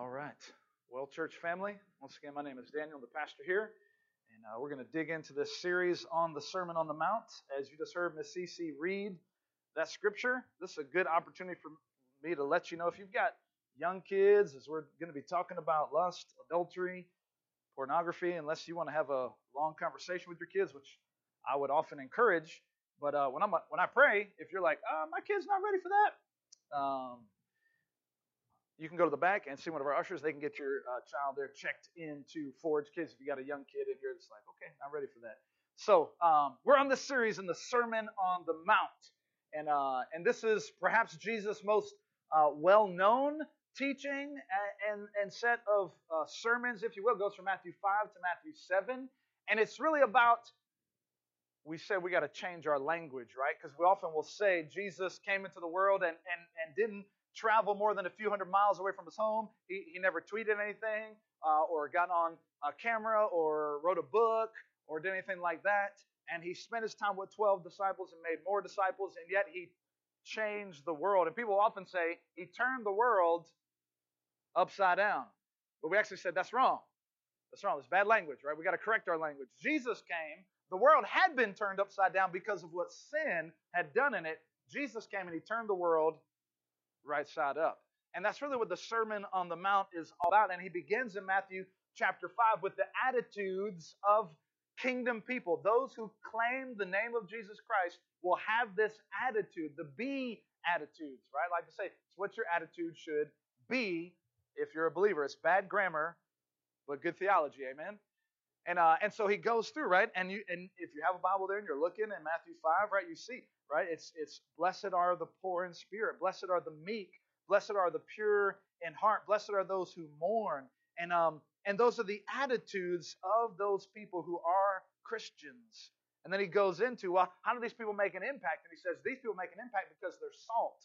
All right. Well, church family, once again, my name is Daniel, the pastor here, and uh, we're going to dig into this series on the Sermon on the Mount. As you just heard Miss Cece read that scripture, this is a good opportunity for me to let you know if you've got young kids, as we're going to be talking about lust, adultery, pornography, unless you want to have a long conversation with your kids, which I would often encourage. But uh, when I'm when I pray, if you're like, uh, my kid's not ready for that, um, you can go to the back and see one of our ushers. They can get your uh, child there checked into Forge Kids. If you got a young kid in here that's like, okay, I'm ready for that. So um, we're on this series in the Sermon on the Mount, and uh, and this is perhaps Jesus' most uh, well-known teaching and, and, set of uh, sermons, if you will. It goes from Matthew five to Matthew seven, and it's really about. We said we got to change our language, right? Because we often will say Jesus came into the world and, and, and didn't travel more than a few hundred miles away from his home. He, he never tweeted anything uh, or got on a camera or wrote a book or did anything like that. And he spent his time with 12 disciples and made more disciples, and yet he changed the world. And people often say he turned the world upside down. But we actually said that's wrong. That's wrong. It's bad language, right? We got to correct our language. Jesus came, the world had been turned upside down because of what sin had done in it. Jesus came and he turned the world right side up. And that's really what the Sermon on the Mount is all about. And he begins in Matthew chapter 5 with the attitudes of kingdom people. Those who claim the name of Jesus Christ will have this attitude, the be attitudes, right? Like to say, it's what your attitude should be if you're a believer. It's bad grammar, but good theology, amen? And uh, and so he goes through, right? And you and if you have a Bible there and you're looking in Matthew 5, right, you see right? It's it's blessed are the poor in spirit, blessed are the meek, blessed are the pure in heart, blessed are those who mourn. And um and those are the attitudes of those people who are Christians. And then he goes into, well, how do these people make an impact? And he says, these people make an impact because they're salt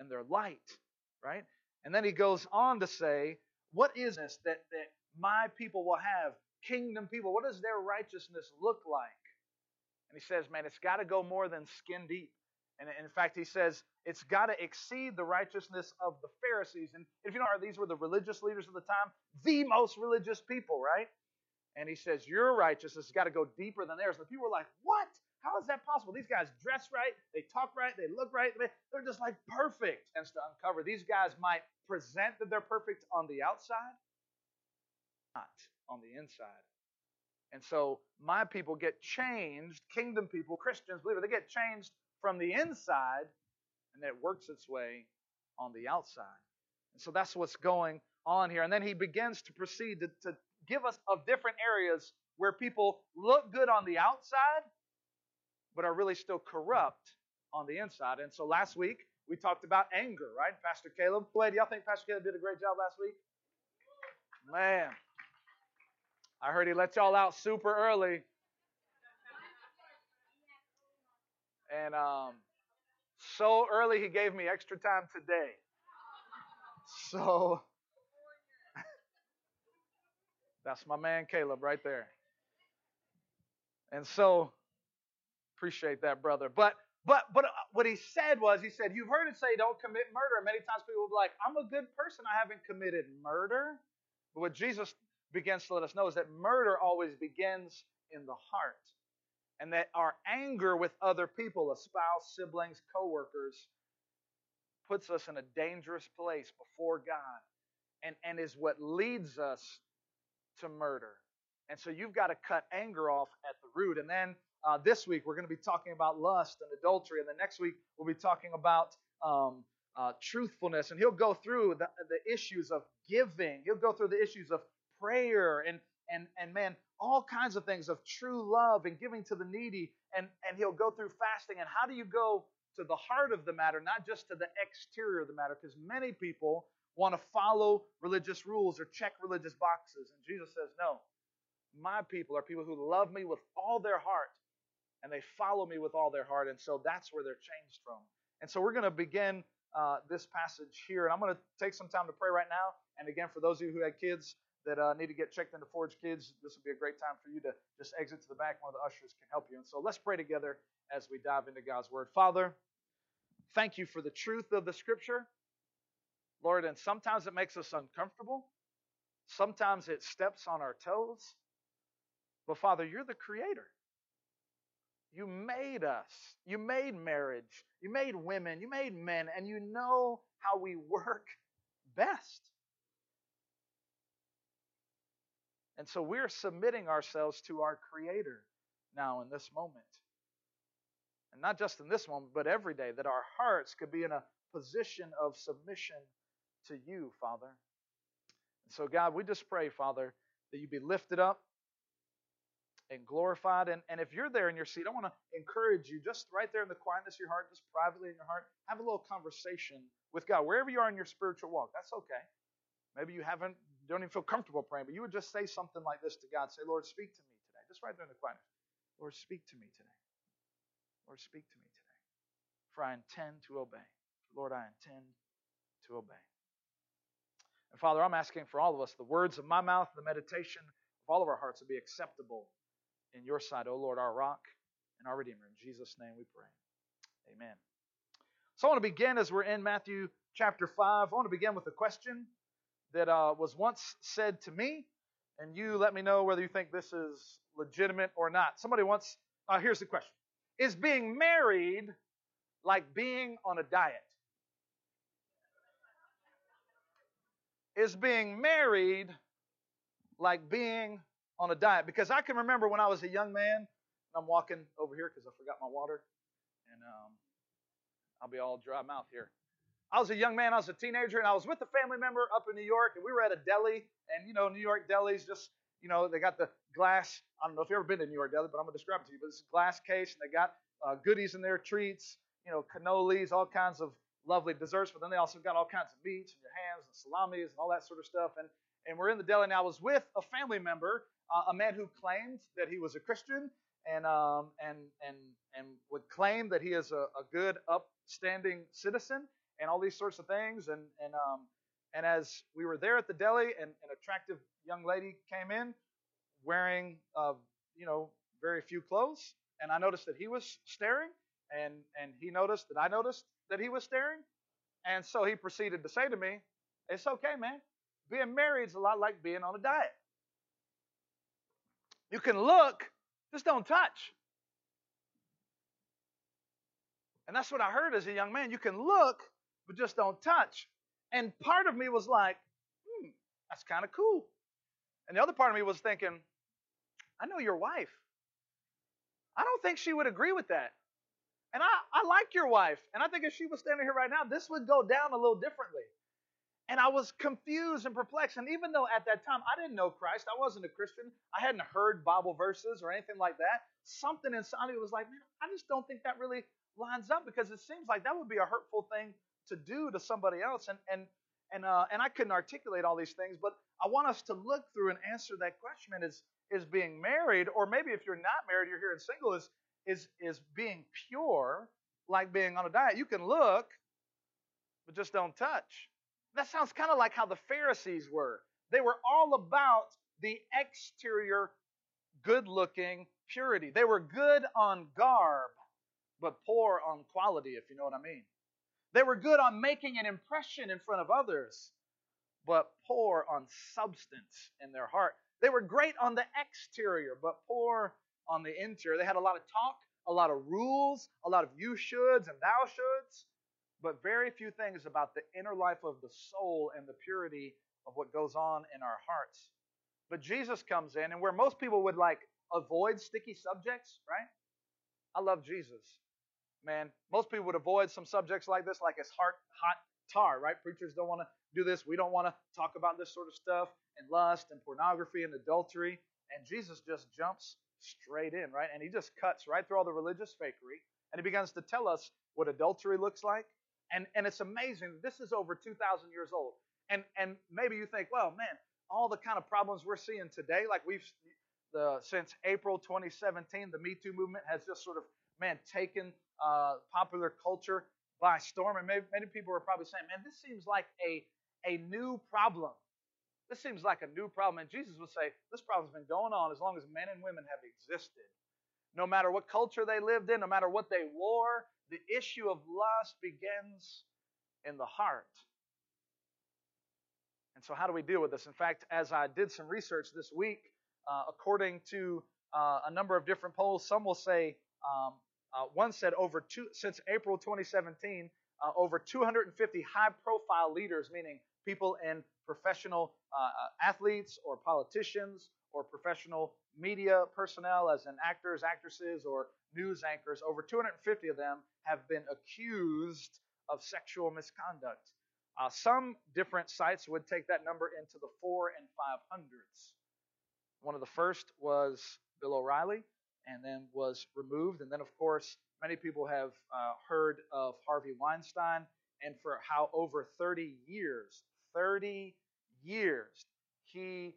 and they're light, right? And then he goes on to say, what is this that, that my people will have? Kingdom people. What does their righteousness look like? And he says, man, it's got to go more than skin deep. And in fact, he says it's got to exceed the righteousness of the Pharisees. And if you know, these were the religious leaders of the time, the most religious people, right? And he says, Your righteousness has got to go deeper than theirs. And the people were like, What? How is that possible? These guys dress right, they talk right, they look right, they're just like perfect. And to uncover, these guys might present that they're perfect on the outside, not on the inside. And so my people get changed, kingdom people, Christians, believe it, they get changed from the inside, and it works its way on the outside. And so that's what's going on here. And then he begins to proceed to, to give us of different areas where people look good on the outside, but are really still corrupt on the inside. And so last week we talked about anger, right? Pastor Caleb. Do y'all think Pastor Caleb did a great job last week? Man, I heard he let y'all out super early. And um, so early he gave me extra time today. So that's my man Caleb right there. And so appreciate that, brother. But but but uh, what he said was he said, You've heard it say don't commit murder. Many times people will be like, I'm a good person, I haven't committed murder. But what Jesus begins to let us know is that murder always begins in the heart. And that our anger with other people, a spouse, siblings, coworkers, puts us in a dangerous place before God and, and is what leads us to murder. And so you've got to cut anger off at the root. And then uh, this week we're going to be talking about lust and adultery. And the next week we'll be talking about um, uh, truthfulness. And he'll go through the, the issues of giving, he'll go through the issues of prayer and and and man all kinds of things of true love and giving to the needy and and he'll go through fasting. And how do you go to the heart of the matter not just to the exterior of the matter? Because many people want to follow religious rules or check religious boxes. And Jesus says no. My people are people who love me with all their heart and they follow me with all their heart. And so that's where they're changed from. And so we're going to begin uh, this passage here. And i'm going to take some time to pray right now. And again for those of you who had kids that uh, need to get checked into Forge Kids, this would be a great time for you to just exit to the back. One of the ushers can help you. And so let's pray together as we dive into God's Word. Father, thank you for the truth of the Scripture. Lord, and sometimes it makes us uncomfortable. Sometimes it steps on our toes. But Father, you're the creator. You made us. You made marriage. You made women. You made men. And you know how we work best. And so we're submitting ourselves to our Creator now in this moment. And not just in this moment, but every day, that our hearts could be in a position of submission to you, Father. And so, God, we just pray, Father, that you be lifted up and glorified. And, and if you're there in your seat, I want to encourage you just right there in the quietness of your heart, just privately in your heart, have a little conversation with God, wherever you are in your spiritual walk. That's okay. Maybe you haven't, don't even feel comfortable praying, but you would just say something like this to God. Say, Lord, speak to me today. Just right there in the quietness. Lord, speak to me today. Lord, speak to me today. For I intend to obey. Lord, I intend to obey. And Father, I'm asking for all of us the words of my mouth, the meditation of all of our hearts to be acceptable in your sight, O Lord, our rock and our Redeemer. In Jesus' name we pray. Amen. So I want to begin as we're in Matthew chapter 5. I want to begin with a question that uh, was once said to me, and you let me know whether you think this is legitimate or not. Somebody once, uh, here's the question Is being married like being on a diet? Is being married like being on a diet? Because I can remember when I was a young man, and I'm walking over here because I forgot my water, and um, I'll be all dry mouth here. I was a young man, I was a teenager, and I was with a family member up in New York, and we were at a deli, and you know, New York delis just, you know, they got the glass. I don't know if you've ever been to New York deli, but I'm gonna describe it to you. But it's a glass case, and they got uh, goodies in there, treats, you know, cannolis, all kinds of lovely desserts. But then they also got all kinds of meats and your hands and salamis and all that sort of stuff. And and we're in the deli, and I was with a family member, uh, a man who claimed that he was a Christian, and um, and and and would claim that he is a, a good, upstanding citizen, and all these sorts of things. And and um, and as we were there at the deli, and an attractive young lady came in, wearing uh, you know very few clothes, and I noticed that he was staring, and and he noticed that I noticed that he was staring, and so he proceeded to say to me, "It's okay, man. Being married is a lot like being on a diet. You can look, just don't touch." And that's what I heard as a young man. You can look, but just don't touch. And part of me was like, hmm, that's kind of cool. And the other part of me was thinking, I know your wife. I don't think she would agree with that. And I, I like your wife. And I think if she was standing here right now, this would go down a little differently. And I was confused and perplexed. And even though at that time I didn't know Christ, I wasn't a Christian, I hadn't heard Bible verses or anything like that, something inside of me was like, man, I just don't think that really lines up because it seems like that would be a hurtful thing to do to somebody else. And and and uh, and I couldn't articulate all these things, but I want us to look through and answer that question: is is being married, or maybe if you're not married, you're here and single, is is is being pure like being on a diet? You can look, but just don't touch. That sounds kind of like how the Pharisees were. They were all about the exterior, good-looking purity. They were good on garb, but poor on quality, if you know what I mean. They were good on making an impression in front of others, but poor on substance in their heart. They were great on the exterior, but poor on the interior. They had a lot of talk, a lot of rules, a lot of you shoulds and thou shoulds, but very few things about the inner life of the soul and the purity of what goes on in our hearts. But Jesus comes in, and where most people would like avoid sticky subjects, right? I love Jesus man, most people would avoid some subjects like this, like it's hot, hot tar, right? Preachers don't want to do this. We don't want to talk about this sort of stuff and lust and pornography and adultery. And Jesus just jumps straight in, right? And he just cuts right through all the religious fakery and he begins to tell us what adultery looks like. And, and it's amazing. This is over 2,000 years old. And, and maybe you think, well, man, all the kind of problems we're seeing today, like we've the since April 2017, the Me Too movement has just sort of man taken uh, popular culture by storm. And maybe, many people are probably saying, man, this seems like a, a new problem. This seems like a new problem. And Jesus would say, this problem's been going on as long as men and women have existed. No matter what culture they lived in, no matter what they wore, the issue of lust begins in the heart. And so, how do we deal with this? In fact, as I did some research this week, uh, according to uh, a number of different polls, some will say um, uh, one said over two since April 2017, uh, over 250 high-profile leaders, meaning people in professional uh, uh, athletes or politicians or professional media personnel, as in actors, actresses, or news anchors, over 250 of them have been accused of sexual misconduct. Uh, some different sites would take that number into the four and five hundreds. One of the first was Bill O'Reilly, and then was removed. And then, of course, many people have uh, heard of Harvey Weinstein, and for how over 30 years, 30 years, he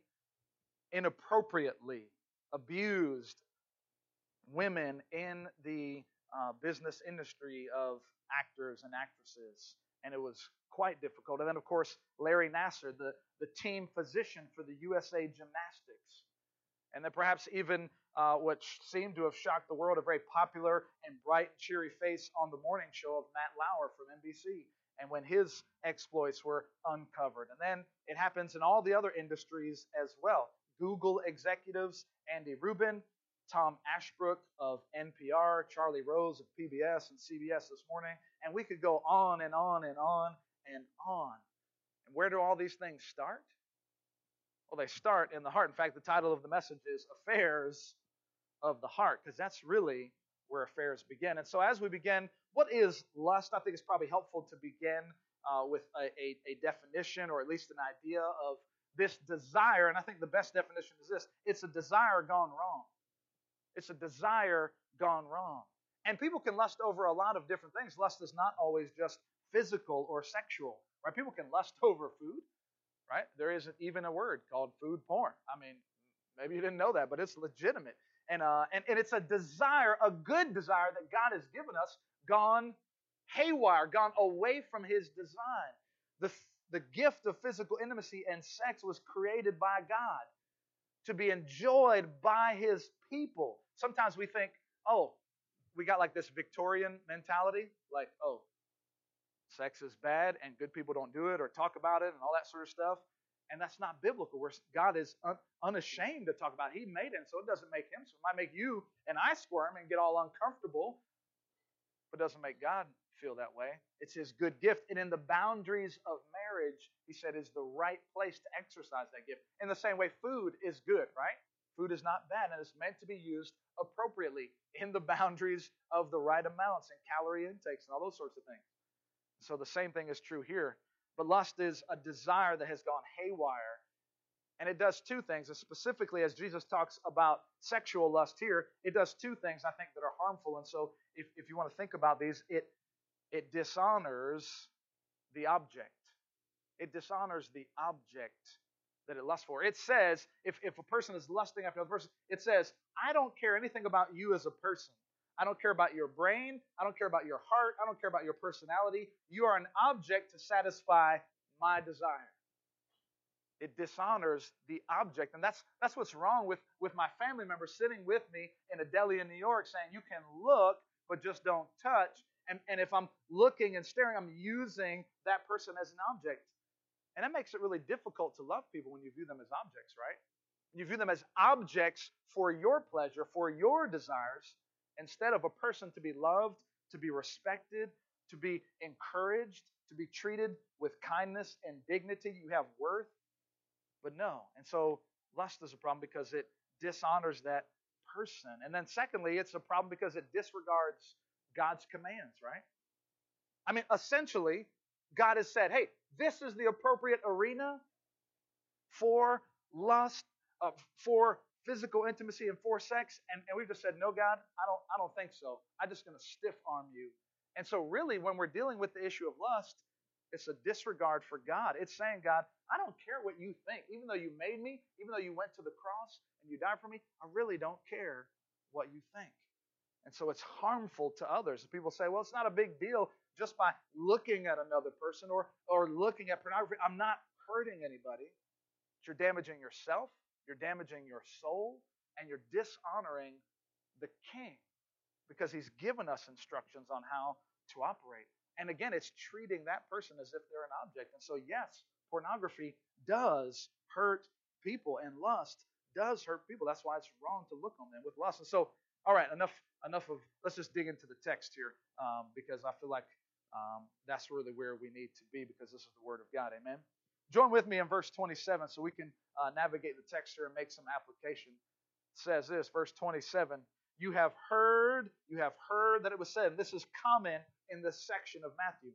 inappropriately abused women in the uh, business industry of actors and actresses. And it was quite difficult. And then, of course, Larry Nassar, the, the team physician for the USA Gymnastics. And then perhaps even uh, which seemed to have shocked the world, a very popular and bright cheery face on the morning show of Matt Lauer from NBC. And when his exploits were uncovered. And then it happens in all the other industries as well. Google executives, Andy Rubin, Tom Ashbrook of NPR, Charlie Rose of PBS and CBS this morning, and we could go on and on and on and on. And where do all these things start? Well, they start in the heart. In fact, the title of the message is Affairs of the Heart, because that's really where affairs begin. And so, as we begin, what is lust? I think it's probably helpful to begin uh, with a, a, a definition or at least an idea of this desire. And I think the best definition is this it's a desire gone wrong. It's a desire gone wrong. And people can lust over a lot of different things. Lust is not always just physical or sexual, right? People can lust over food, right? There isn't even a word called food porn. I mean, maybe you didn't know that, but it's legitimate. And, uh, and, and it's a desire, a good desire that God has given us, gone haywire, gone away from His design. The, the gift of physical intimacy and sex was created by God to be enjoyed by His people. Sometimes we think, oh, we got like this Victorian mentality, like, oh, sex is bad and good people don't do it or talk about it and all that sort of stuff. And that's not biblical. Where God is un- unashamed to talk about. It. He made him, so it doesn't make him. So it might make you and I squirm and get all uncomfortable, but doesn't make God feel that way. It's His good gift, and in the boundaries of marriage, He said, is the right place to exercise that gift. In the same way, food is good, right? Food is not bad, and it's meant to be used appropriately in the boundaries of the right amounts and calorie intakes and all those sorts of things. So the same thing is true here. But lust is a desire that has gone haywire. And it does two things, and specifically as Jesus talks about sexual lust here, it does two things I think that are harmful. And so if, if you want to think about these, it it dishonors the object. It dishonors the object that it lusts for. It says, if, if a person is lusting after another person, it says, I don't care anything about you as a person. I don't care about your brain. I don't care about your heart. I don't care about your personality. You are an object to satisfy my desire. It dishonors the object. And that's, that's what's wrong with, with my family member sitting with me in a deli in New York saying, You can look, but just don't touch. And, and if I'm looking and staring, I'm using that person as an object. And that makes it really difficult to love people when you view them as objects, right? You view them as objects for your pleasure, for your desires, instead of a person to be loved, to be respected, to be encouraged, to be treated with kindness and dignity. You have worth. But no. And so lust is a problem because it dishonors that person. And then secondly, it's a problem because it disregards God's commands, right? I mean, essentially, God has said, hey, this is the appropriate arena for lust, uh, for physical intimacy and for sex. And, and we've just said, no, God, I don't, I don't think so. I'm just going to stiff arm you. And so, really, when we're dealing with the issue of lust, it's a disregard for God. It's saying, God, I don't care what you think. Even though you made me, even though you went to the cross and you died for me, I really don't care what you think. And so it's harmful to others. People say, well, it's not a big deal just by looking at another person or, or looking at pornography. I'm not hurting anybody. But you're damaging yourself, you're damaging your soul, and you're dishonoring the king because he's given us instructions on how to operate. And again, it's treating that person as if they're an object. And so, yes, pornography does hurt people, and lust does hurt people. That's why it's wrong to look on them with lust. And so, all right, enough enough of. Let's just dig into the text here um, because I feel like um, that's really where we need to be because this is the Word of God. Amen. Join with me in verse 27 so we can uh, navigate the text here and make some application. It says this, verse 27. You have heard, you have heard that it was said, and this is common in this section of Matthew.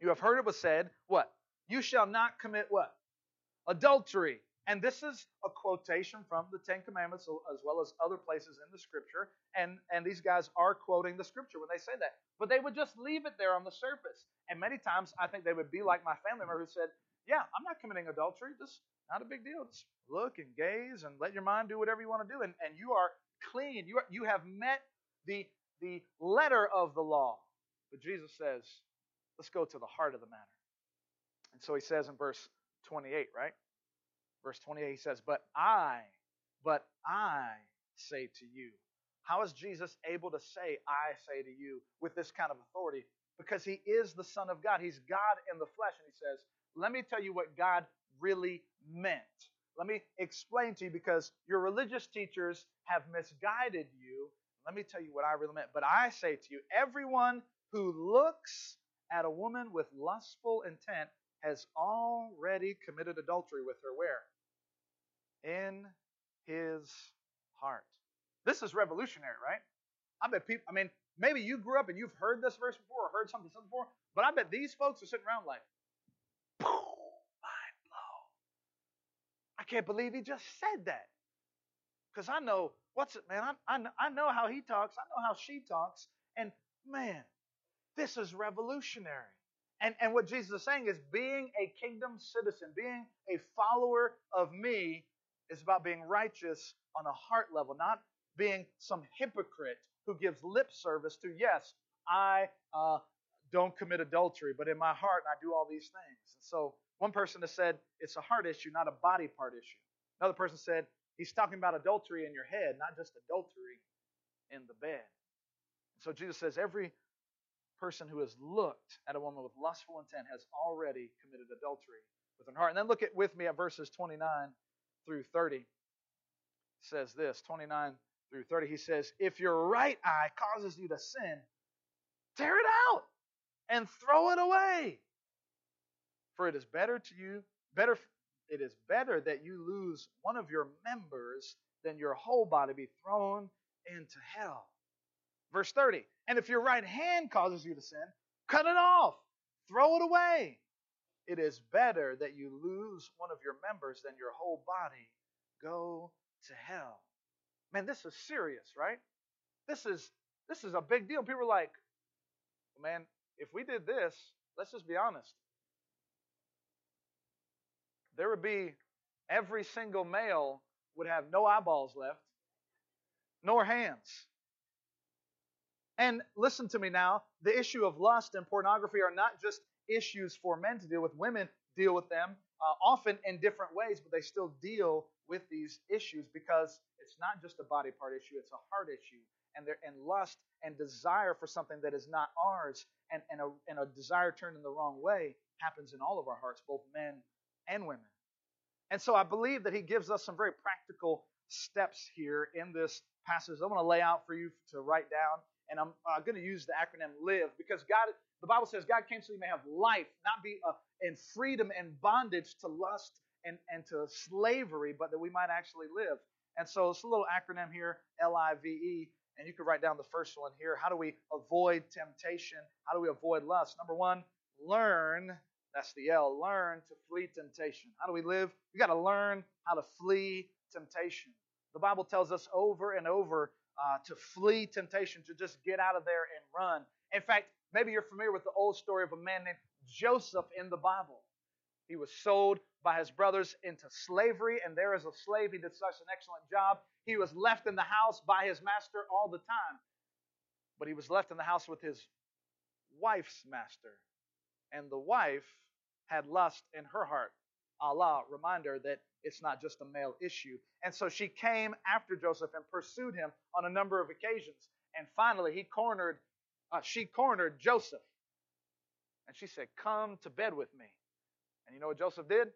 You have heard it was said, what? You shall not commit what? Adultery. And this is a quotation from the Ten Commandments as well as other places in the scripture. And, and these guys are quoting the scripture when they say that. But they would just leave it there on the surface. And many times I think they would be like my family member who said, Yeah, I'm not committing adultery. Just not a big deal. Just look and gaze and let your mind do whatever you want to do. And, and you are clean. You, are, you have met the, the letter of the law. But Jesus says, Let's go to the heart of the matter. And so he says in verse 28, right? Verse 28, he says, But I, but I say to you. How is Jesus able to say, I say to you, with this kind of authority? Because he is the Son of God. He's God in the flesh. And he says, Let me tell you what God really meant. Let me explain to you because your religious teachers have misguided you. Let me tell you what I really meant. But I say to you, everyone who looks at a woman with lustful intent has already committed adultery with her where? In his heart. This is revolutionary, right? I bet people, I mean, maybe you grew up and you've heard this verse before or heard something before, but I bet these folks are sitting around like, mind blow. I can't believe he just said that. Because I know, what's it, man? I, I, I know how he talks, I know how she talks, and man, this is revolutionary. And, and what Jesus is saying is being a kingdom citizen, being a follower of me, is about being righteous on a heart level, not being some hypocrite who gives lip service to, yes, I uh, don't commit adultery, but in my heart I do all these things. And so one person has said it's a heart issue, not a body part issue. Another person said he's talking about adultery in your head, not just adultery in the bed. So Jesus says every person who has looked at a woman with lustful intent has already committed adultery with her heart. And then look at with me at verses 29 through 30. It says this 29 through 30. He says, If your right eye causes you to sin, tear it out and throw it away. For it is better to you, better it is better that you lose one of your members than your whole body be thrown into hell. Verse 30. And if your right hand causes you to sin, cut it off, throw it away. It is better that you lose one of your members than your whole body go to hell. Man, this is serious, right? This is this is a big deal. People are like, man, if we did this, let's just be honest. There would be every single male would have no eyeballs left, nor hands. And listen to me now the issue of lust and pornography are not just issues for men to deal with, women deal with them uh, often in different ways, but they still deal with these issues because it's not just a body part issue, it's a heart issue. And, and lust and desire for something that is not ours and, and, a, and a desire turned in the wrong way happens in all of our hearts, both men and women. And so I believe that he gives us some very practical steps here in this passage. I want to lay out for you to write down and I'm uh, going to use the acronym LIVE because God, the Bible says God came so you may have life, not be uh, in freedom and bondage to lust and, and to slavery, but that we might actually live. And so it's a little acronym here, L I V E, and you can write down the first one here. How do we avoid temptation? How do we avoid lust? Number one, learn. That's the L. Learn to flee temptation. How do we live? We got to learn how to flee temptation. The Bible tells us over and over uh, to flee temptation, to just get out of there and run. In fact, maybe you're familiar with the old story of a man named Joseph in the Bible. He was sold by his brothers into slavery, and there as a slave, he did such an excellent job. He was left in the house by his master all the time. But he was left in the house with his wife's master. And the wife had lust in her heart. Allah, reminder that it's not just a male issue. And so she came after Joseph and pursued him on a number of occasions. And finally, he cornered, uh, she cornered Joseph. And she said, Come to bed with me. And you know what Joseph did?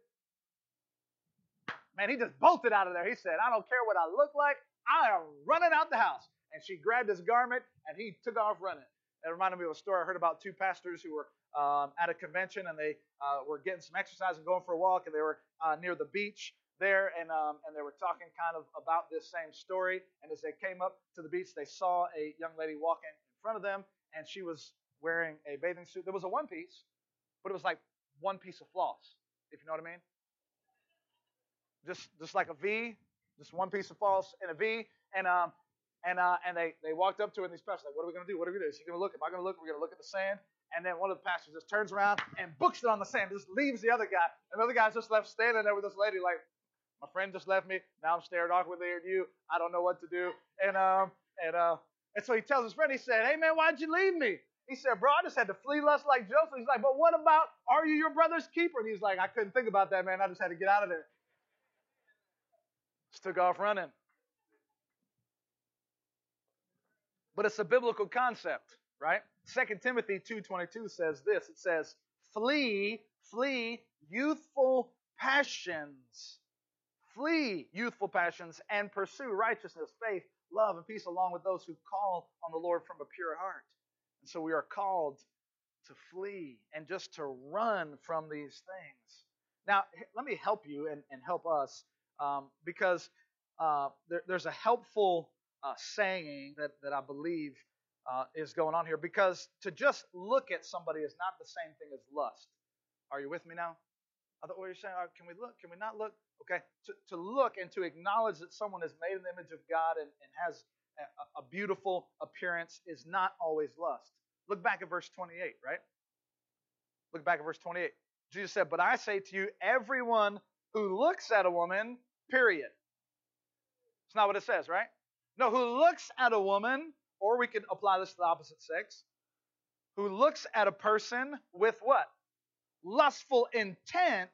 Man, he just bolted out of there. He said, I don't care what I look like. I am running out the house. And she grabbed his garment and he took off running. That reminded me of a story I heard about two pastors who were um, at a convention and they uh, were getting some exercise and going for a walk and they were uh, near the beach there and um, and they were talking kind of about this same story. And as they came up to the beach, they saw a young lady walking in front of them and she was wearing a bathing suit. There was a one piece, but it was like one piece of floss, if you know what I mean. Just just like a V, just one piece of floss and a V. And um and uh and they they walked up to her and these pastors like, what are we gonna do? What are we gonna do? Is she gonna look? Am I gonna look? We're gonna look at the sand. And then one of the pastors just turns around and books it on the sand, just leaves the other guy. And the other guy's just left standing there with this lady, like, my friend just left me. Now I'm staring awkwardly at you. I don't know what to do. And um and uh and so he tells his friend, he said, Hey man, why'd you leave me? He said, Bro, I just had to flee lust like Joseph. He's like, But what about are you your brother's keeper? And he's like, I couldn't think about that, man. I just had to get out of there. Just took off running. But it's a biblical concept, right? 2 Timothy 2:22 says this. It says, "Flee, flee youthful passions. Flee youthful passions and pursue righteousness, faith, love, and peace along with those who call on the Lord from a pure heart." And so we are called to flee and just to run from these things. Now, let me help you and, and help us um, because uh, there, there's a helpful uh, saying that, that I believe uh, is going on here. Because to just look at somebody is not the same thing as lust. Are you with me now? I thought, what you're saying, uh, can we look? Can we not look? Okay, to, to look and to acknowledge that someone is made in the image of God and, and has a, a beautiful appearance is not always lust. Look back at verse 28, right? Look back at verse 28. Jesus said, But I say to you, everyone who looks at a woman, period. It's not what it says, right? No, who looks at a woman, or we could apply this to the opposite sex, who looks at a person with what? Lustful intent.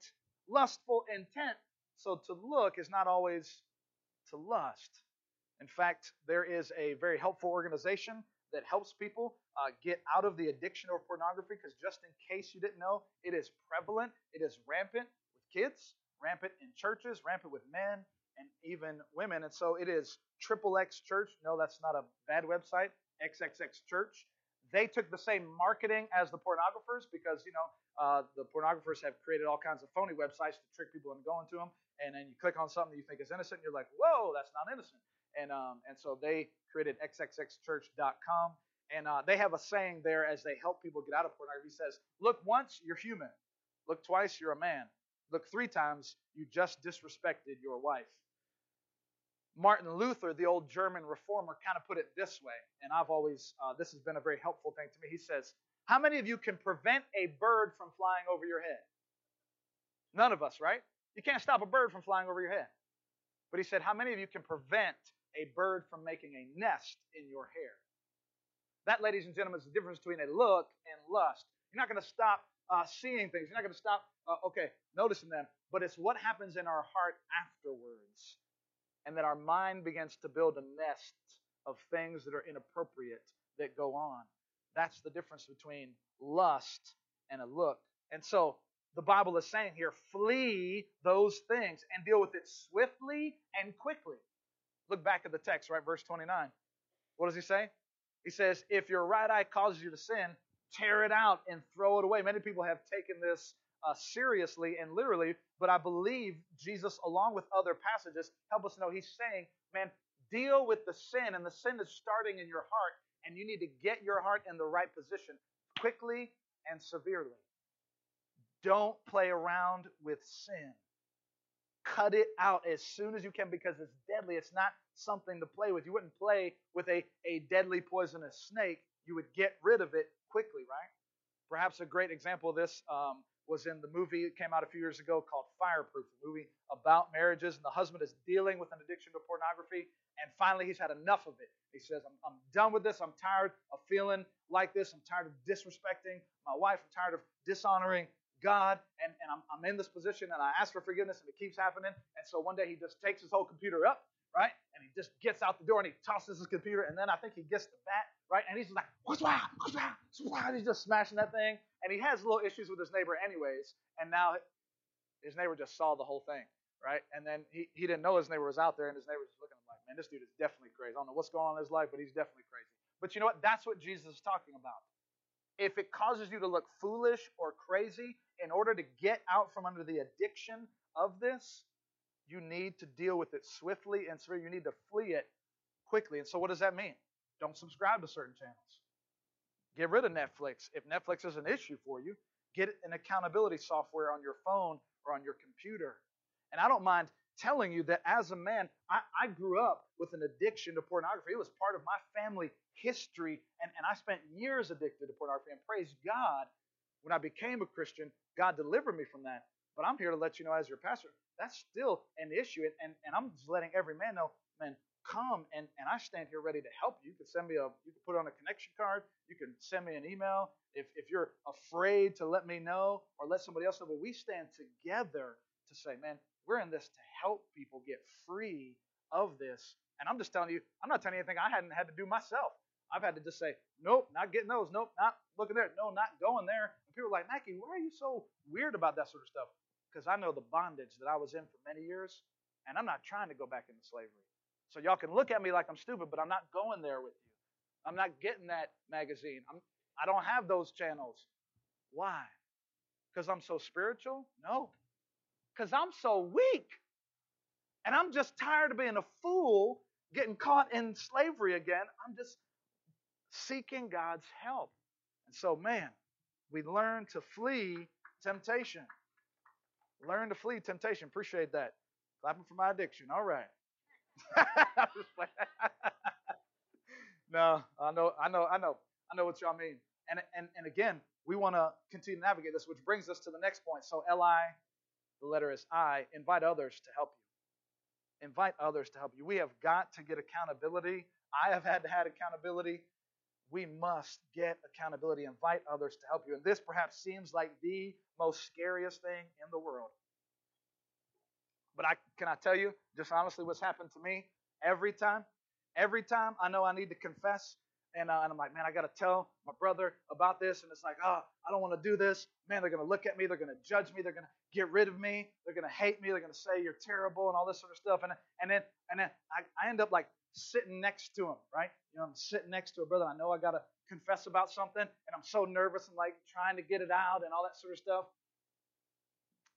Lustful intent. So to look is not always to lust. In fact, there is a very helpful organization that helps people uh, get out of the addiction of pornography because just in case you didn't know, it is prevalent, it is rampant with kids, rampant in churches, rampant with men, and even women. And so it is Triple X Church. No, that's not a bad website. XXX Church. They took the same marketing as the pornographers because you know uh, the pornographers have created all kinds of phony websites to trick people into going to them. And then you click on something that you think is innocent, and you're like, "Whoa, that's not innocent." And um, and so they created xxxchurch.com, and uh, they have a saying there as they help people get out of pornography. It says, "Look once, you're human. Look twice, you're a man. Look three times, you just disrespected your wife." Martin Luther, the old German reformer, kind of put it this way, and I've always, uh, this has been a very helpful thing to me. He says, How many of you can prevent a bird from flying over your head? None of us, right? You can't stop a bird from flying over your head. But he said, How many of you can prevent a bird from making a nest in your hair? That, ladies and gentlemen, is the difference between a look and lust. You're not going to stop uh, seeing things. You're not going to stop, uh, okay, noticing them. But it's what happens in our heart afterwards and that our mind begins to build a nest of things that are inappropriate that go on. That's the difference between lust and a look. And so the Bible is saying here flee those things and deal with it swiftly and quickly. Look back at the text, right? Verse 29. What does he say? He says, If your right eye causes you to sin, tear it out and throw it away. Many people have taken this uh, seriously and literally, but I believe Jesus, along with other passages, help us know he's saying, man, deal with the sin, and the sin is starting in your heart, and you need to get your heart in the right position quickly and severely. Don't play around with sin. Cut it out as soon as you can because it's deadly. It's not something to play with. You wouldn't play with a, a deadly poisonous snake. You would get rid of it quickly, right? Perhaps a great example of this um, was in the movie that came out a few years ago called Fireproof, a movie about marriages, and the husband is dealing with an addiction to pornography, and finally he's had enough of it. He says, I'm, I'm done with this. I'm tired of feeling like this. I'm tired of disrespecting my wife. I'm tired of dishonoring God, and, and I'm, I'm in this position, and I ask for forgiveness, and it keeps happening. And so one day he just takes his whole computer up, right? And he just gets out the door and he tosses his computer, and then I think he gets the bat, right? And he's like, what's wrong? What's? What's wrong? He's just smashing that thing. And he has little issues with his neighbor, anyways. And now his neighbor just saw the whole thing, right? And then he, he didn't know his neighbor was out there, and his neighbor was looking at him like, man, this dude is definitely crazy. I don't know what's going on in his life, but he's definitely crazy. But you know what? That's what Jesus is talking about. If it causes you to look foolish or crazy, in order to get out from under the addiction of this, you need to deal with it swiftly and so you need to flee it quickly. And so, what does that mean? Don't subscribe to certain channels. Get rid of Netflix. If Netflix is an issue for you, get an accountability software on your phone or on your computer. And I don't mind telling you that as a man, I, I, grew up with an addiction to pornography. It was part of my family history, and, and I spent years addicted to pornography. And praise God, when I became a Christian, God delivered me from that. But I'm here to let you know, as your pastor, that's still an issue. And, and, and I'm just letting every man know, man, come and, and I stand here ready to help you. You can send me a you can put on a connection card. You can send me an email. If if you're afraid to let me know or let somebody else know, but we stand together to say, man, we're in this to help people get free of this. And I'm just telling you, I'm not telling you anything I hadn't had to do myself. I've had to just say, nope, not getting those. Nope, not looking there. No, not going there. And people are like, Mackie, why are you so weird about that sort of stuff? Because I know the bondage that I was in for many years, and I'm not trying to go back into slavery. So y'all can look at me like I'm stupid, but I'm not going there with you. I'm not getting that magazine. I'm, I don't have those channels. Why? Because I'm so spiritual? No because I'm so weak. And I'm just tired of being a fool, getting caught in slavery again. I'm just seeking God's help. And so, man, we learn to flee temptation. Learn to flee temptation. Appreciate that. Clapping for my addiction. All right. no, I know, I know, I know, I know what y'all mean. And and and again, we want to continue to navigate this, which brings us to the next point. So Li the letter is I. Invite others to help you. Invite others to help you. We have got to get accountability. I have had to have accountability. We must get accountability. Invite others to help you. And this perhaps seems like the most scariest thing in the world. But I can I tell you, just honestly, what's happened to me every time? Every time I know I need to confess, and, uh, and I'm like, man, I got to tell my brother about this. And it's like, oh, I don't want to do this. Man, they're going to look at me. They're going to judge me. They're going to get rid of me. They're going to hate me. They're going to say you're terrible and all this sort of stuff. And, and then, and then I, I end up like sitting next to him, right? You know, I'm sitting next to a brother. I know I got to confess about something. And I'm so nervous and like trying to get it out and all that sort of stuff.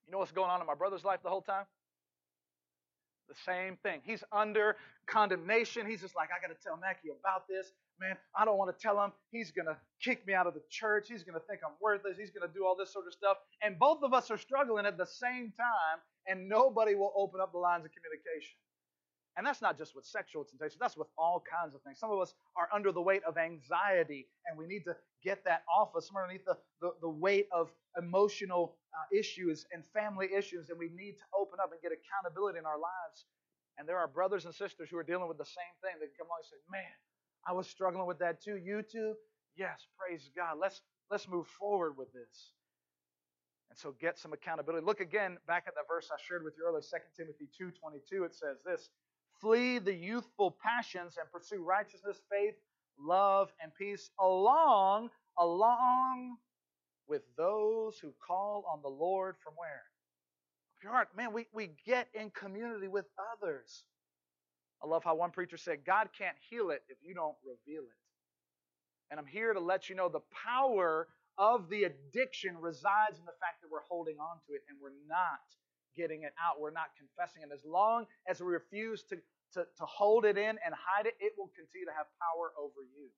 You know what's going on in my brother's life the whole time? The same thing. He's under condemnation. He's just like, I got to tell Mackie about this man, I don't want to tell him. He's going to kick me out of the church. He's going to think I'm worthless. He's going to do all this sort of stuff. And both of us are struggling at the same time, and nobody will open up the lines of communication. And that's not just with sexual temptation, that's with all kinds of things. Some of us are under the weight of anxiety, and we need to get that off us. Some underneath the, the, the weight of emotional uh, issues and family issues, and we need to open up and get accountability in our lives. And there are brothers and sisters who are dealing with the same thing. They come along and say, Man, I was struggling with that too. You too? Yes, praise God. Let's let's move forward with this. And so get some accountability. Look again back at that verse I shared with you earlier, 2 Timothy 2:22. It says this: Flee the youthful passions and pursue righteousness, faith, love, and peace along, along with those who call on the Lord from where? Your heart. Man, we, we get in community with others. I love how one preacher said, God can't heal it if you don't reveal it. And I'm here to let you know the power of the addiction resides in the fact that we're holding on to it and we're not getting it out. We're not confessing it. As long as we refuse to, to, to hold it in and hide it, it will continue to have power over you.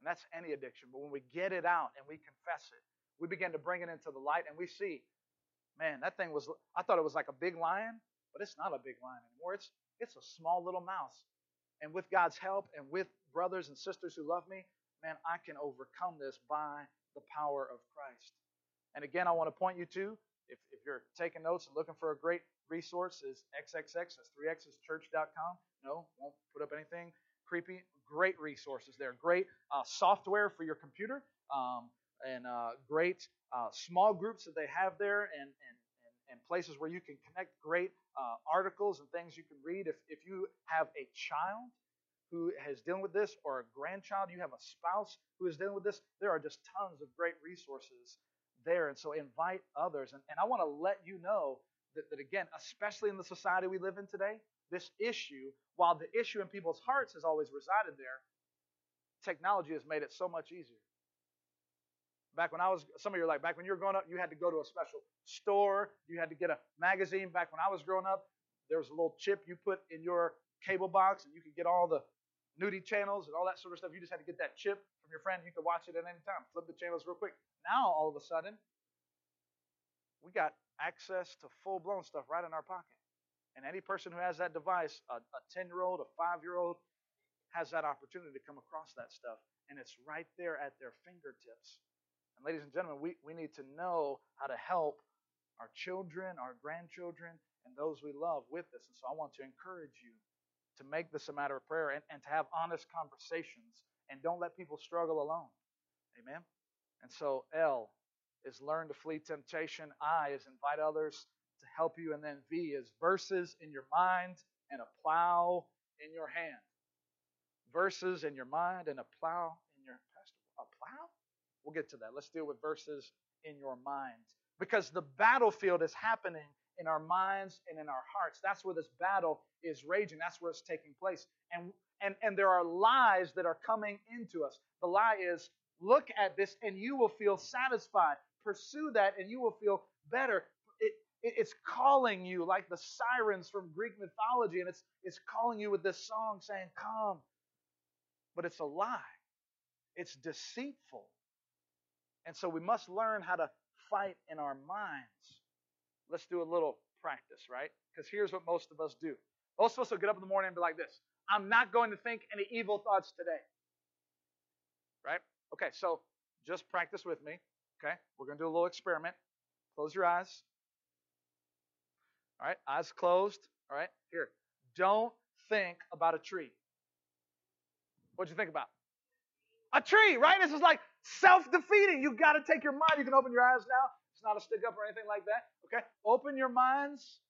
And that's any addiction. But when we get it out and we confess it, we begin to bring it into the light and we see, man, that thing was, I thought it was like a big lion, but it's not a big lion anymore. It's, it's a small little mouse. And with God's help and with brothers and sisters who love me, man, I can overcome this by the power of Christ. And again, I want to point you to, if, if you're taking notes and looking for a great resource, is XXX, that's 3xschurch.com. No, won't put up anything creepy. Great resources there. Great uh, software for your computer. Um, and uh, great uh, small groups that they have there and, and, and, places where you can connect great uh, articles and things you can read. If, if you have a child who is dealing with this or a grandchild, you have a spouse who is dealing with this, there are just tons of great resources there. And so invite others. And, and I want to let you know that, that, again, especially in the society we live in today, this issue, while the issue in people's hearts has always resided there, technology has made it so much easier. Back when I was, some of you are like, back when you were growing up, you had to go to a special store, you had to get a magazine. Back when I was growing up, there was a little chip you put in your cable box, and you could get all the nudie channels and all that sort of stuff. You just had to get that chip from your friend. You could watch it at any time. Flip the channels real quick. Now, all of a sudden, we got access to full blown stuff right in our pocket. And any person who has that device, a 10 year old, a 5 year old, has that opportunity to come across that stuff. And it's right there at their fingertips. And ladies and gentlemen, we, we need to know how to help our children, our grandchildren, and those we love with this. And so I want to encourage you to make this a matter of prayer and, and to have honest conversations and don't let people struggle alone. Amen. And so L is learn to flee temptation. I is invite others to help you. And then V is verses in your mind and a plow in your hand. Verses in your mind and a plow in your pastor. A plow? We'll get to that. Let's deal with verses in your mind. Because the battlefield is happening in our minds and in our hearts. That's where this battle is raging. That's where it's taking place. And and and there are lies that are coming into us. The lie is look at this and you will feel satisfied. Pursue that and you will feel better. It, it, it's calling you like the sirens from Greek mythology, and it's it's calling you with this song saying, Come. But it's a lie. It's deceitful. And so we must learn how to fight in our minds. Let's do a little practice, right? Because here's what most of us do. Most of us will get up in the morning and be like this I'm not going to think any evil thoughts today. Right? Okay, so just practice with me. Okay? We're going to do a little experiment. Close your eyes. All right, eyes closed. All right, here. Don't think about a tree. What'd you think about? A tree, right? This is like self defeating. You've got to take your mind. You can open your eyes now. Not a stick up or anything like that. Okay? Open your minds.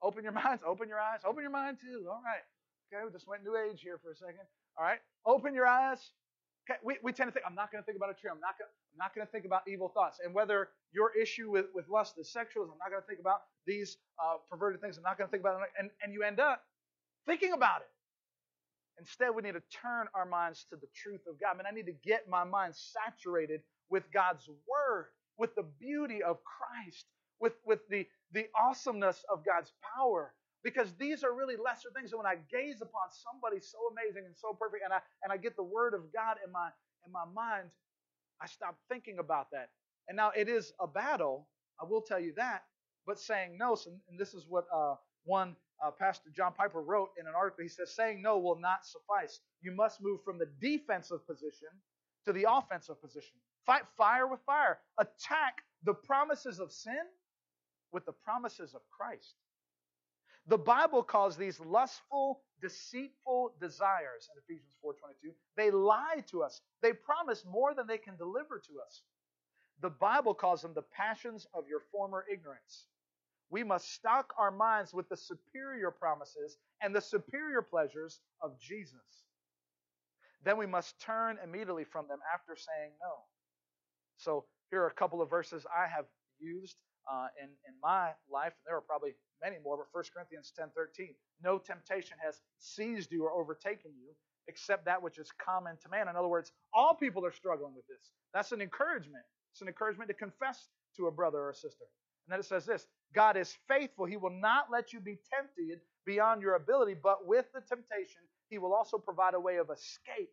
Open your minds. Open your eyes. Open your mind too. All right. Okay, we just went new age here for a second. All right. Open your eyes. Okay, we, we tend to think, I'm not going to think about a tree. I'm not going I'm not going to think about evil thoughts. And whether your issue with, with lust is sexual, I'm not going to think about these uh, perverted things. I'm not going to think about it. And, and you end up thinking about it. Instead, we need to turn our minds to the truth of God. I mean, I need to get my mind saturated with God's Word, with the beauty of Christ, with, with the, the awesomeness of God's power. Because these are really lesser things. And when I gaze upon somebody so amazing and so perfect, and I and I get the word of God in my in my mind, I stop thinking about that. And now it is a battle, I will tell you that, but saying no, and this is what uh, one uh, Pastor John Piper wrote in an article. He says, saying no will not suffice. You must move from the defensive position to the offensive position. Fight fire with fire. Attack the promises of sin with the promises of Christ. The Bible calls these lustful, deceitful desires in Ephesians 4:22. They lie to us. They promise more than they can deliver to us. The Bible calls them the passions of your former ignorance. We must stock our minds with the superior promises and the superior pleasures of Jesus. Then we must turn immediately from them after saying no. So here are a couple of verses I have used uh, in, in my life. and There are probably many more, but 1 Corinthians 10 13. No temptation has seized you or overtaken you except that which is common to man. In other words, all people are struggling with this. That's an encouragement. It's an encouragement to confess to a brother or a sister. And then it says this God is faithful. He will not let you be tempted beyond your ability, but with the temptation, He will also provide a way of escape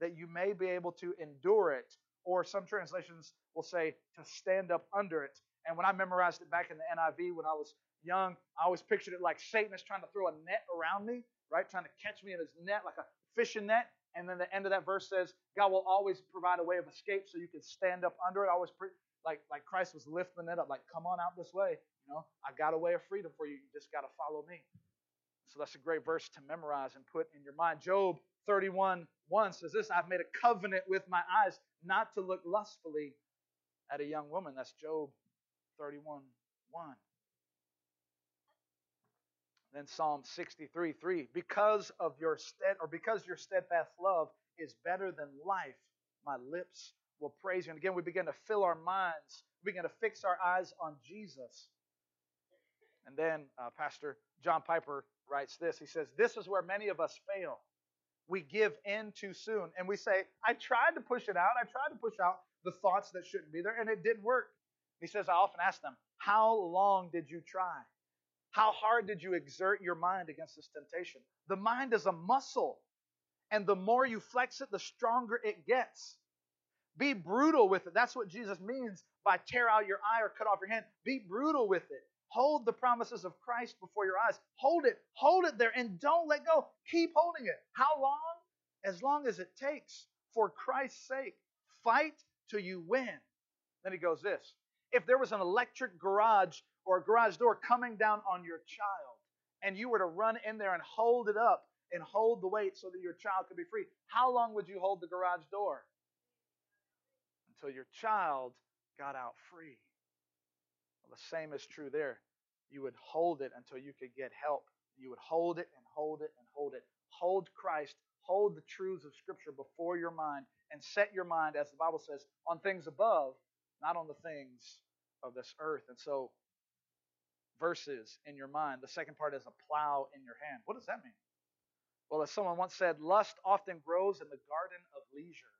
that you may be able to endure it. Or some translations will say to stand up under it. And when I memorized it back in the NIV when I was young, I always pictured it like Satan is trying to throw a net around me, right? Trying to catch me in his net like a fishing net. And then the end of that verse says, God will always provide a way of escape so you can stand up under it. I always pre- like like Christ was lifting it up, like, come on out this way. You know, I got a way of freedom for you. You just got to follow me. So that's a great verse to memorize and put in your mind. Job 31 1 says this I've made a covenant with my eyes not to look lustfully at a young woman. That's Job 31 1. Then Psalm 63 3. Because of your stead or because your steadfast love is better than life, my lips will praise you. And again, we begin to fill our minds, we begin to fix our eyes on Jesus. And then uh, Pastor John Piper writes this. He says, This is where many of us fail. We give in too soon. And we say, I tried to push it out. I tried to push out the thoughts that shouldn't be there, and it didn't work. He says, I often ask them, How long did you try? How hard did you exert your mind against this temptation? The mind is a muscle, and the more you flex it, the stronger it gets. Be brutal with it. That's what Jesus means by tear out your eye or cut off your hand. Be brutal with it. Hold the promises of Christ before your eyes. Hold it. Hold it there and don't let go. Keep holding it. How long? As long as it takes. For Christ's sake. Fight till you win. Then he goes this. If there was an electric garage or a garage door coming down on your child and you were to run in there and hold it up and hold the weight so that your child could be free, how long would you hold the garage door? Until your child got out free. Well, the same is true there. You would hold it until you could get help. You would hold it and hold it and hold it. Hold Christ, hold the truths of Scripture before your mind, and set your mind, as the Bible says, on things above, not on the things of this earth. And so, verses in your mind. The second part is a plow in your hand. What does that mean? Well, as someone once said, lust often grows in the garden of leisure.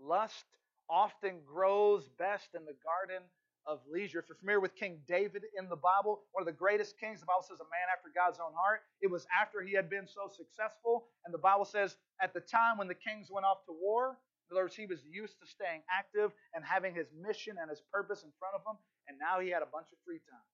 Lust often grows best in the garden of leisure. If you're familiar with King David in the Bible, one of the greatest kings, the Bible says a man after God's own heart. It was after he had been so successful. And the Bible says at the time when the kings went off to war, in other words, he was used to staying active and having his mission and his purpose in front of him. And now he had a bunch of free time.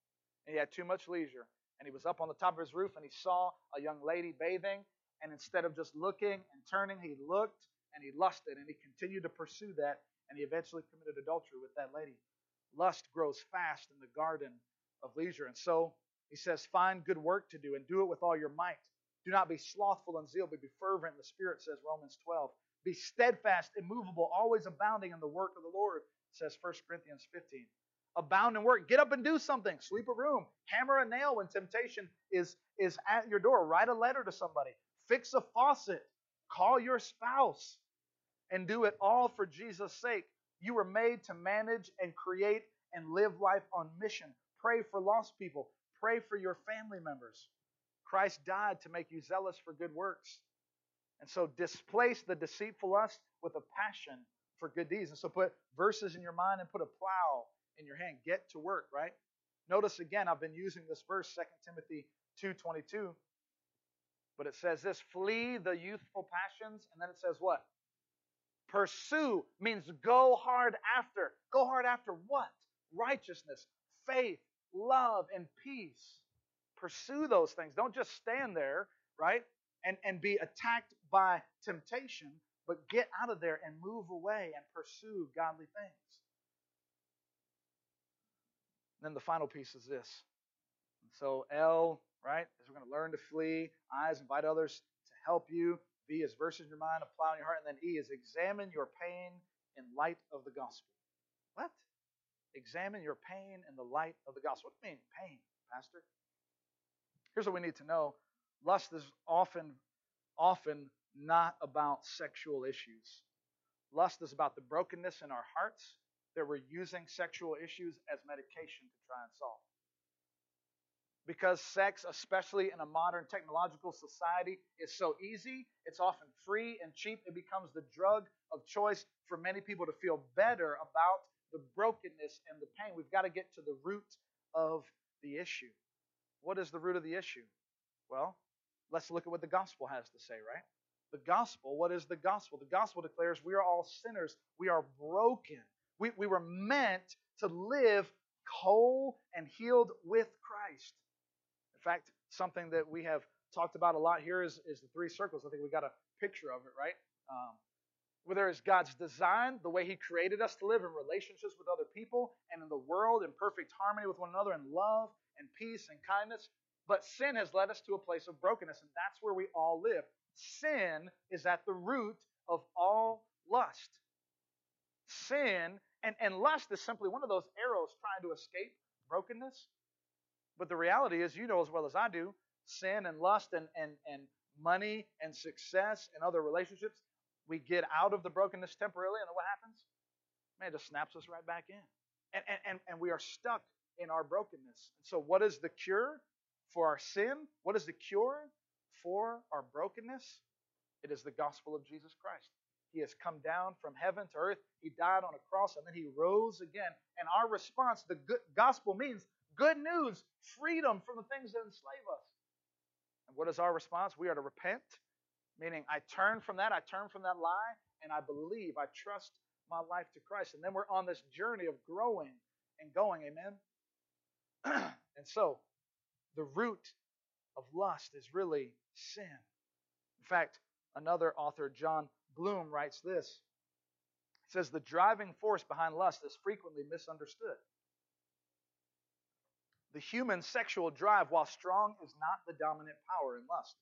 And he had too much leisure. And he was up on the top of his roof and he saw a young lady bathing. And instead of just looking and turning, he looked and he lusted and he continued to pursue that. And he eventually committed adultery with that lady lust grows fast in the garden of leisure. And so he says, find good work to do and do it with all your might. Do not be slothful in zeal, but be fervent in the Spirit, says Romans 12. Be steadfast, immovable, always abounding in the work of the Lord, says 1 Corinthians 15. Abound in work. Get up and do something. Sweep a room. Hammer a nail when temptation is, is at your door. Write a letter to somebody. Fix a faucet. Call your spouse. And do it all for Jesus' sake you were made to manage and create and live life on mission. Pray for lost people. Pray for your family members. Christ died to make you zealous for good works. And so displace the deceitful lust with a passion for good deeds. And so put verses in your mind and put a plow in your hand. Get to work, right? Notice again, I've been using this verse, 2 Timothy 2.22. But it says this, flee the youthful passions. And then it says what? Pursue means go hard after. Go hard after what? Righteousness, faith, love, and peace. Pursue those things. Don't just stand there, right? And, and be attacked by temptation, but get out of there and move away and pursue godly things. then the final piece is this. And so L, right, is we're going to learn to flee. Eyes, invite others to help you. V is verse in your mind, apply in your heart. And then E is examine your pain in light of the gospel. What? Examine your pain in the light of the gospel. What do you mean, pain, Pastor? Here's what we need to know lust is often, often not about sexual issues. Lust is about the brokenness in our hearts that we're using sexual issues as medication to try and solve because sex, especially in a modern technological society, is so easy, it's often free and cheap, it becomes the drug of choice for many people to feel better about the brokenness and the pain. We've got to get to the root of the issue. What is the root of the issue? Well, let's look at what the gospel has to say, right? The gospel, what is the gospel? The gospel declares we are all sinners. We are broken. We, we were meant to live whole and healed with Christ fact, something that we have talked about a lot here is, is the three circles. I think we got a picture of it, right? Um, where there is God's design, the way He created us to live in relationships with other people and in the world in perfect harmony with one another in love and peace and kindness. But sin has led us to a place of brokenness, and that's where we all live. Sin is at the root of all lust. Sin and, and lust is simply one of those arrows trying to escape brokenness. But the reality is, you know as well as I do, sin and lust and, and, and money and success and other relationships, we get out of the brokenness temporarily, and then what happens? man, it just snaps us right back in. And, and, and, we are stuck in our brokenness. So, what is the cure for our sin? What is the cure for our brokenness? It is the gospel of Jesus Christ. He has come down from heaven to earth. He died on a cross and then he rose again. And our response, the good, gospel means good news, freedom from the things that enslave us. And what is our response? We are to repent, meaning I turn from that, I turn from that lie, and I believe, I trust my life to Christ. And then we're on this journey of growing and going. Amen. and so, the root of lust is really sin. In fact, another author, Jon Bloom, writes this. He says, The driving force behind lust is frequently misunderstood. The human sexual drive, while strong, is not the dominant power in lust.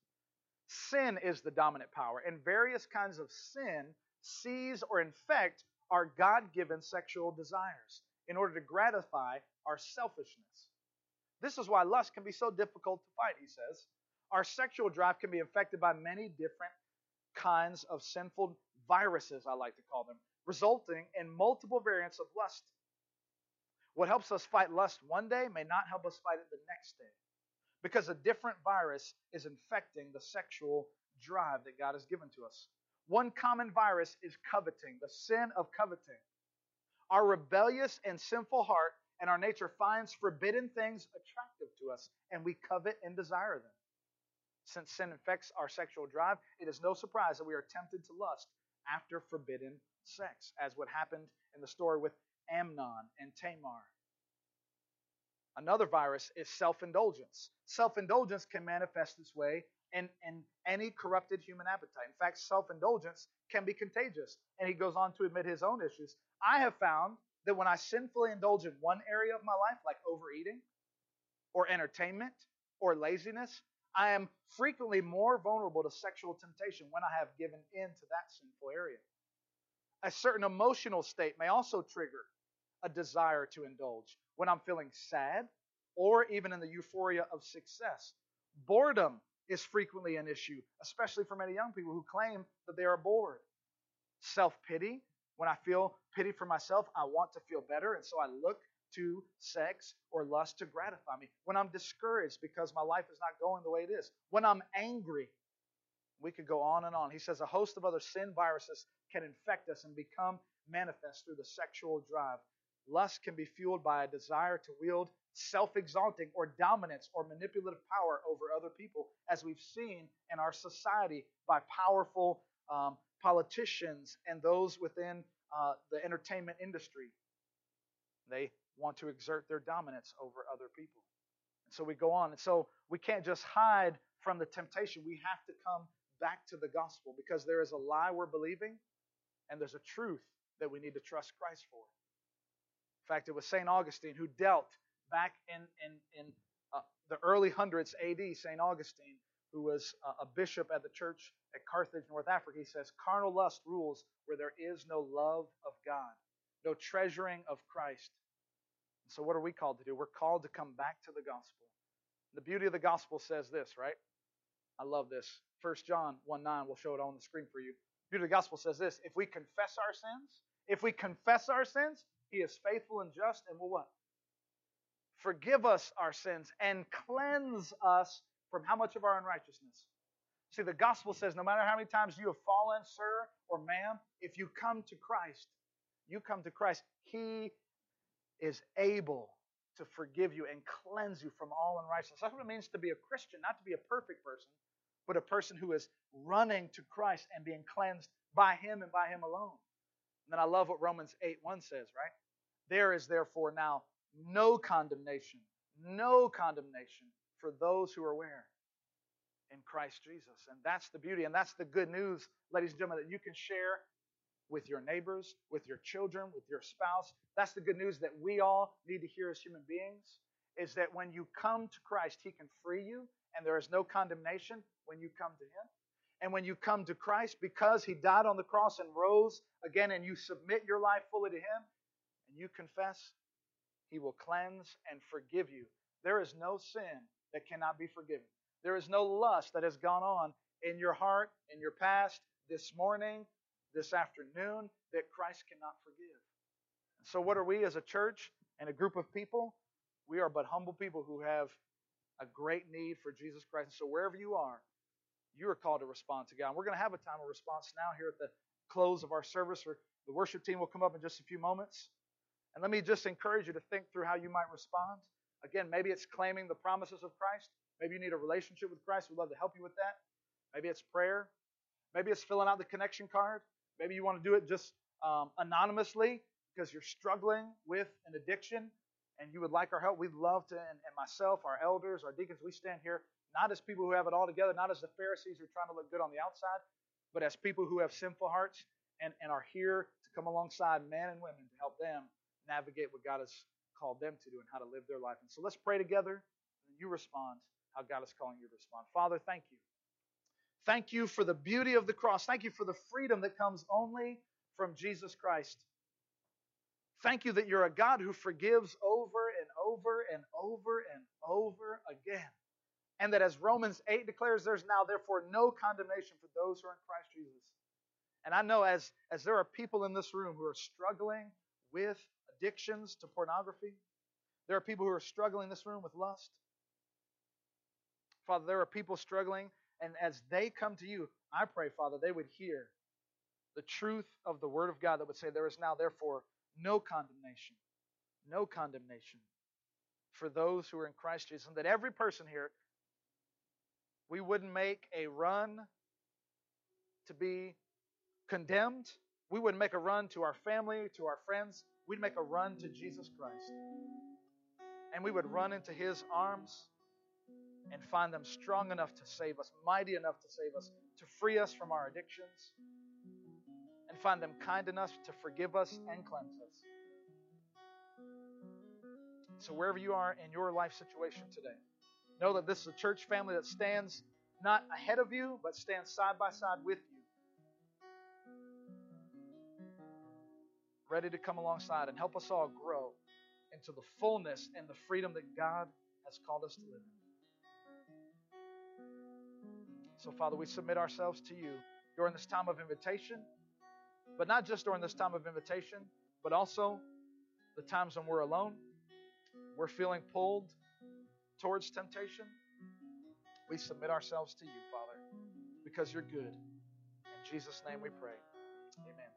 Sin is the dominant power, and various kinds of sin seize or infect our God given sexual desires in order to gratify our selfishness. This is why lust can be so difficult to fight, he says. Our sexual drive can be infected by many different kinds of sinful viruses, I like to call them, resulting in multiple variants of lust. What helps us fight lust one day may not help us fight it the next day because a different virus is infecting the sexual drive that God has given to us. One common virus is coveting, the sin of coveting. Our rebellious and sinful heart and our nature finds forbidden things attractive to us, and we covet and desire them. Since sin infects our sexual drive, it is no surprise that we are tempted to lust after forbidden sex, as what happened in the story with Amnon and Tamar. Another virus is self indulgence. Self indulgence can manifest this way in, in any corrupted human appetite. In fact, self indulgence can be contagious. And he goes on to admit his own issues. I have found that when I sinfully indulge in one area of my life, like overeating or entertainment or laziness, I am frequently more vulnerable to sexual temptation when I have given in to that sinful area. A certain emotional state may also trigger a desire to indulge when I'm feeling sad or even in the euphoria of success. Boredom is frequently an issue, especially for many young people who claim that they are bored. Self pity, when I feel pity for myself, I want to feel better, and so I look to sex or lust to gratify me. When I'm discouraged because my life is not going the way it is. When I'm angry, we could go on and on. He says a host of other sin viruses can infect us and become manifest through the sexual drive. Lust can be fueled by a desire to wield self exalting or dominance or manipulative power over other people, as we've seen in our society by powerful um, politicians and those within uh, the entertainment industry. They want to exert their dominance over other people. And so we go on. And so we can't just hide from the temptation. We have to come back to the gospel because there is a lie we're believing and there's a truth that we need to trust Christ for. Fact, it was St. Augustine who dealt back in, in, in uh, the early hundreds AD, St. Augustine, who was uh, a bishop at the church at Carthage, North Africa, he says, Carnal lust rules where there is no love of God, no treasuring of Christ. So, what are we called to do? We're called to come back to the gospel. The beauty of the gospel says this, right? I love this. 1 John 1 9, we'll show it on the screen for you. The beauty of the gospel says this if we confess our sins, if we confess our sins, he is faithful and just and will what? Forgive us our sins and cleanse us from how much of our unrighteousness? See, the gospel says no matter how many times you have fallen, sir or ma'am, if you come to Christ, you come to Christ, He is able to forgive you and cleanse you from all unrighteousness. That's what it means to be a Christian, not to be a perfect person, but a person who is running to Christ and being cleansed by Him and by Him alone. And then I love what Romans 8 1 says, right? There is therefore now no condemnation, no condemnation for those who are where? In Christ Jesus. And that's the beauty, and that's the good news, ladies and gentlemen, that you can share with your neighbors, with your children, with your spouse. That's the good news that we all need to hear as human beings is that when you come to Christ, He can free you, and there is no condemnation when you come to Him. And when you come to Christ, because He died on the cross and rose again, and you submit your life fully to Him, and you confess, He will cleanse and forgive you. There is no sin that cannot be forgiven. There is no lust that has gone on in your heart, in your past, this morning, this afternoon, that Christ cannot forgive. And So, what are we as a church and a group of people? We are but humble people who have a great need for Jesus Christ. And so, wherever you are, you are called to respond to God. And we're going to have a time of response now here at the close of our service. Or the worship team will come up in just a few moments. And let me just encourage you to think through how you might respond. Again, maybe it's claiming the promises of Christ. Maybe you need a relationship with Christ. We'd love to help you with that. Maybe it's prayer. Maybe it's filling out the connection card. Maybe you want to do it just um, anonymously because you're struggling with an addiction and you would like our help. We'd love to, and, and myself, our elders, our deacons, we stand here not as people who have it all together, not as the Pharisees who are trying to look good on the outside, but as people who have sinful hearts and, and are here to come alongside men and women to help them navigate what God has called them to do and how to live their life. And so let's pray together and you respond how God is calling you to respond. Father, thank you. Thank you for the beauty of the cross. Thank you for the freedom that comes only from Jesus Christ. Thank you that you're a God who forgives over and over and over and over again. And that as Romans 8 declares, there's now therefore no condemnation for those who are in Christ Jesus. And I know as, as there are people in this room who are struggling with addictions to pornography, there are people who are struggling in this room with lust. Father, there are people struggling, and as they come to you, I pray, Father, they would hear the truth of the Word of God that would say, There is now, therefore, no condemnation. No condemnation for those who are in Christ Jesus. And that every person here, we wouldn't make a run to be condemned. We wouldn't make a run to our family, to our friends. We'd make a run to Jesus Christ. And we would run into His arms and find them strong enough to save us, mighty enough to save us, to free us from our addictions, and find them kind enough to forgive us and cleanse us. So, wherever you are in your life situation today, know that this is a church family that stands not ahead of you, but stands side by side with you, ready to come alongside and help us all grow into the fullness and the freedom that God has called us to live in. So, Father, we submit ourselves to you during this time of invitation, but not just during this time of invitation, but also the times when we're alone, we're feeling pulled towards temptation. We submit ourselves to you, Father, because you're good. In Jesus' name we pray.